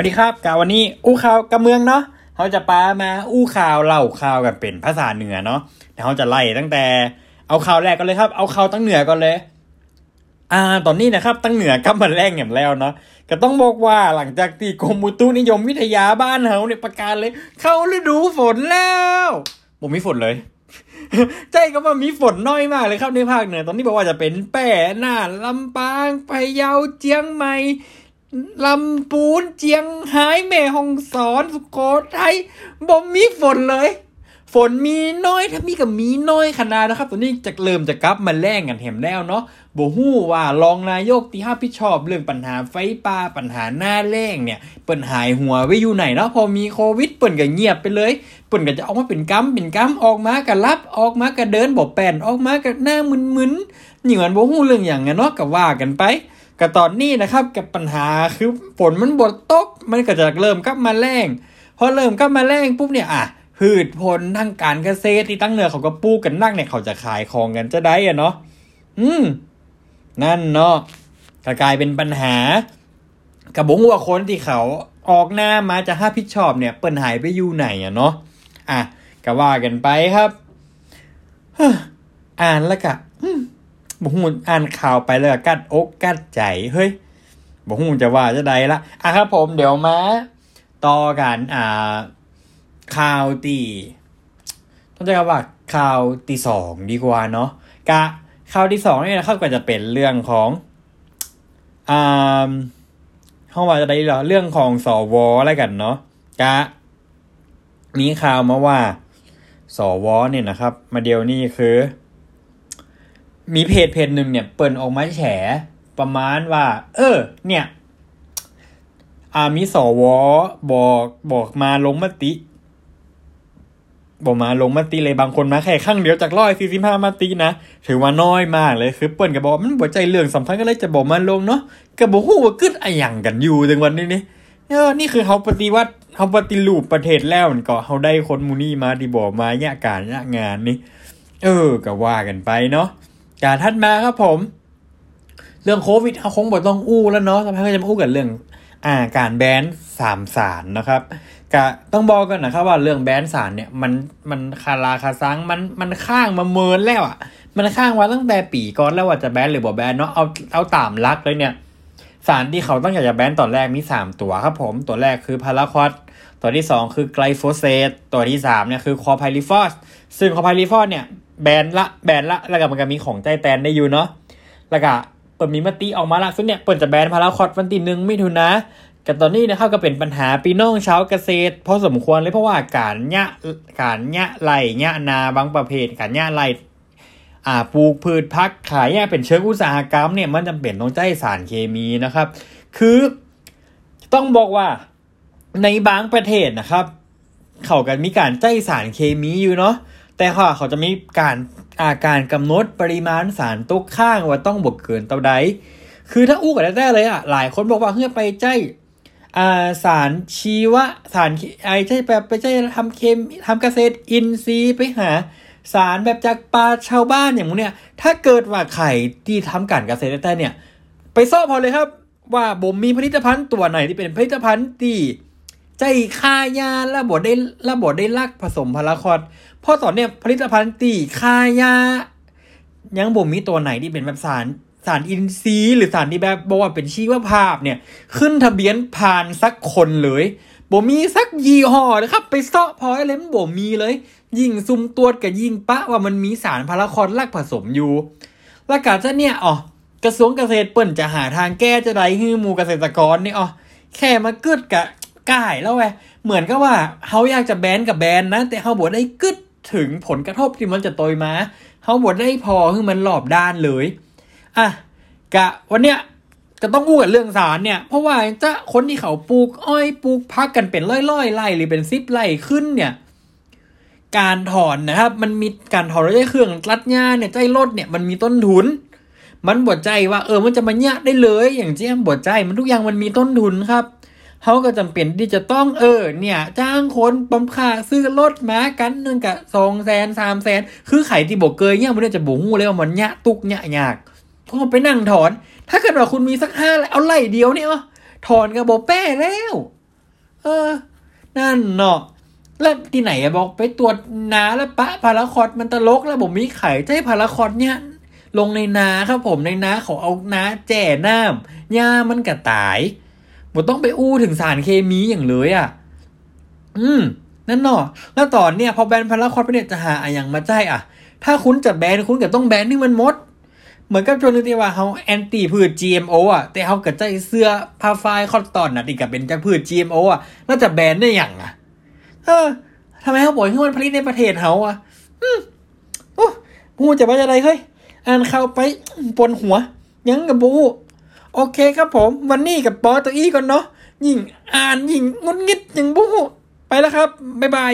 วัสดีครับกาวันนี้อู้ข่าวกับเมืองเนาะเขาจะปามาอู้ข่าวเล่าข่าวกันเป็นภาษาเหนือเนาะเดี๋ยวเขาจะไล่ตั้งแต่เอาข่าวแรกกันเลยครับ เอาข่าวตั้งเหนือก่อนเลย อ่า ตอนนี้นะครับ ตั้งเหนือกับมันแรกอย่างแล้วเนาะก็ต้องบอกว่าหลังจากที่กรมอุตุนิยมวิทยาบ้านเฮาเนี่ยประกาศเลย เข้าฤดูฝนแล้วผมมีฝนเลยใจก็ว่ามีฝนน้อยมากเลยครับในภาคเหนือตอนนี้บอกว่าจะเป็นแป่น่านลำปางพะเยาเจียงใหม่ ลำปูนเจียงไฮ้แม่ฮ่องสอน สุโขทัยบ่มีฝนเลย ฝนมีน้อยถ้ามีกับมีน้อยขนาดนะครับตอนนี้จะเริ่มจะกลับมาแรงกันแถมแล้วเนาะบ่ฮู้ว่ารองนายกที่ห้าพิชอบเรื่องปัญหาไฟป่าปัญหาหน้าแรงเนี่ยเปิ่นหายหัวไว้อยู่ไหนเนาะพอมีโควิดเปิ่นก็เงียบไปเลย เปิ่นก็จะออกมาเป็นกัมเป็นกัมออกมาก็รับออกมาก็เดินบ่แป่นออกมาก็หน้ามึนๆเหมือนบ่ฮู้เรื่องอย่างเงี้ยเนาะก็ว่ากันไป ก็ตอนนี้นะครับกับปัญหาคือฝนมันบดตกมันก็จะเริ่มกลับมาแรงพอเริ่มกลับมาแรงปุ๊บเนี่ยอะพืชผลทางการเกษตรที่ตั้งเหนือเขาก็ปลูกกันนักเนี่ยเขาจะขายของกันจะได้อะเนาะอืม นั่นเนาะก็กลายเป็นปัญหา กระบงว่าคนที่เขาออกหน้ามาจะห้าพิชอบเนี่ย เปิ่นหายไปอยู่ไหนอะเนาะอะก็ว่ากันไปครับอ่านแล้วก็ บุหูอ่านข่าวไปแล้วกัดอกกัดใจเฮ้ยบุหูจะว่าจะใดละอะครับผมเดี๋ยวมาต่อกันอ่าข่าวตีต้องจะว่าข่าวตีสองดีกว่าเนาะกะข่าวที่สองนี่นะครับก็จะเป็นเรื่องของอ่าเข้ามาจะได้เหรอเรื่องของสวอะไรกันเนาะกะมีข่าวมาว่าสวเนี่ยนะครับ มาเดียวนี่คือ มีเพจเพจหนึ่งเนี่ย เปิดออกมาแฉ ประมาณว่า เออ เนี่ย อามีสวบอกบอกมาลงมติ บอกมาลงมติเลยบางคนมาแค่ข้างเดียวจากร้อยสี่สิบห้ามตินะ ถือว่าน้อยมากเลยคือเปิ้นก็บอกมันบ่ใจเรื่องสำคัญก็เลยจะบอกมาลงเนาะก็บอกฮู้ว่ากึดอะหยังกันอยู่ถึงวันนี้นี่เออนี่คือเขาปฏิวัติเขาปฏิรูปประเทศแล้วมันก็เขาได้คนมูนี่มาที่บอกมาเนี่ยการเนี่งานนี่ เออก็ว่ากันไปเนาะ การทัดมาครับผม เรื่องโควิดเขาคงบ่ต้องอู้แล้วเนาะทำไมเขาจะมาอู้กันเรื่องอ่าการแบนสามสารนะครับก็ต้องบอกกันนะครับว่าเรื่องแบนสารเนี่ยมันมันคาราคาซังมันมันข้างมาเมินแล้วอะ มันข้างมาตั้งแต่ปีก่อนแล้วว่าจะแบนหรือบ่แบนเนาะเอาเอาตามลักเลยเนี่ย สารที่เขาต้องอยากจะแบนตอนแรกมีสามตัวครับผมตัวแรกคือพาราควอดตัวที่สองคือไกลโฟเซตตัวที่สามเนี่ยคือคอไพลิฟอสซึ่งคอไพลิฟอสเนี่ย แบนละแบนละแล้วก็มันก็มีของใจแตนได้อยู่เนาะแล้วก็เปิดมีมติออกมาละซึ่งเนี่ยเปิดจะแบนพาราควอดวันที่หนึ่งมิถุนาแต่ตอนนี้นะครับก็เป็นปัญหาปีน้องชาวเกษตรพอสมควรเลยเพราะว่าการเนะการเนะไรเนะนาบางประเภท การเนะไรอ่าปลูกพืชพักขายเนี่ยเป็นเชิงอุตสาหกรรมเนี่ยมันจำเป็นต้องใช้สารเคมีนะครับ คือต้องบอกว่าในบางประเทศนะครับ เขากันมีการใช้สารเคมีอยู่เนาะ แต่ค่ะเขาจะมีการอาการกำหนดปริมาณสารตกข้างว่าต้องบวกเกินเท่าใด คือถ้าอู้กันได้เลยอะหลายคนบอกว่าเพื่อไปใช้สารชีวะสารไอใช่แบบไปใช่ทำเคมทำเกษตรอินทรีย์ไปหา สารแบบจากปลาชาวบ้านอย่างนี้เนี่ยถ้าเกิดว่าไข่ที่ทำการเกษตรได้เนี่ย ไปซ่อพอเลยครับ ว่าบ่มมีผลิตภัณฑ์ตัวไหนที่เป็นผลิตภัณฑ์ที่ ใจคายาและบดได้และบดได้ลักผสมพาราคอดเพราะตอนเนี้ยผลิตภัณฑ์ตีคายา ยังบ่มีตัวไหนที่เป็นแบบสารสารอินทรีย์หรือสารที่แบบบอกว่าเป็นชีวภาพเนี่ย ขึ้นทะเบียนผ่านสักคนเลยบ่มีสักยี่ห้อนะครับ ไปเซาะพอเลยมันบ่มีเลย ยิ่งซุ่มตรวจกับยิ่งปะว่ามันมีสารพาราคอนลักผสมอยู่แล้วกาจะเนี่ยอ๋อกระทรวงเกษตรเปิ่นจะหาทางแก้จะได้ฮือหมูเกษตรกรนี่อ๋อแค่มากึดกะ ก่ายแล้วแหวเหมือนกับว่าเขาอยากจะแบนกับแบนนะ แต่เขาบอกได้กึดถึงผลกระทบที่มันจะตยมาเขาบอกได้พอคือมันหลอบด้านเลยอะกะวันเนี้ยก็ต้องอู้กันเรื่องสารเนี่ย เพราะว่าจะคนที่เขาปลูกอ้อยปลูกพักกันเป็นร้อยๆไร่หรือเป็นซิบไร่ขึ้นเนี่ย การถอนนะครับ มันมีการถอนด้วยเครื่องรัดหญ้าเนี่ยใจรถเนี่ยมันมีต้นทุน มันบดใจว่าเออมันจะมาเนี่ยได้เลย อย่างเช่นบดใจมันทุกอย่างมันมีต้นทุนครับ เขาก็จำเป็นที่จะต้องเออ เนี่ย จ้างคนปั๊มค่าซื้อรถมากันหนึ่งกับสองแสนสามแสนคือไข่ที่บอกเกยเนี่ยมันจะบุงูเลยว่ามันเนี่ยตุกเนี่ยากก็ไปนั่งถอน ถ้าเกิดว่าคุณมีสักห้าเอาไล่เดียวเนี่ยถอนกระบอกแป้แล้ว เออ นั่นเนาะแล้วที่ไหนอะบอกไปตรวจนาแล้วปะพาราคอดมันตลกแล้วผมมีไข่ให้พาราคอดเนี่ยลงในนาครับผมในนาเขาเอานาแจ่น้ำหญ้ามันกระตาย ผมต้องไปอู้ถึงสารเคมีอย่างเลยอะ่ะ อืม นั่นเนาะแล้วตอนเนี่ยพอแบนพาราคอดไปเนี่ยจะหาอะอย่างมาใจอะ ถ้าคุณจะแบนคุณก็ต้องแบนนี่มันมด เหมือนกับโจนึงที่ว่าเขาแอนตี้พืช GMO อะ แต่เขากระใจเสื้อพาไฟคอตตอนน่ะที่กับเป็นจากพืช GMO อะน่าจะแบนได้อย่างอะ เออทำไมเขาบอกให้มันผลิตในประเทศเขาอะ อืมโอ้พูดจะว่าจะไรเฮ้ยอ่านข่าวไปปนหัว ยังกับบู โอเคครับผม วันนี้กับปอตัวอี้ก่อนเนาะยิ่งอ่านยิ่งงุนงิดยิ่งบูไปแล้วครับ บ๊ายบาย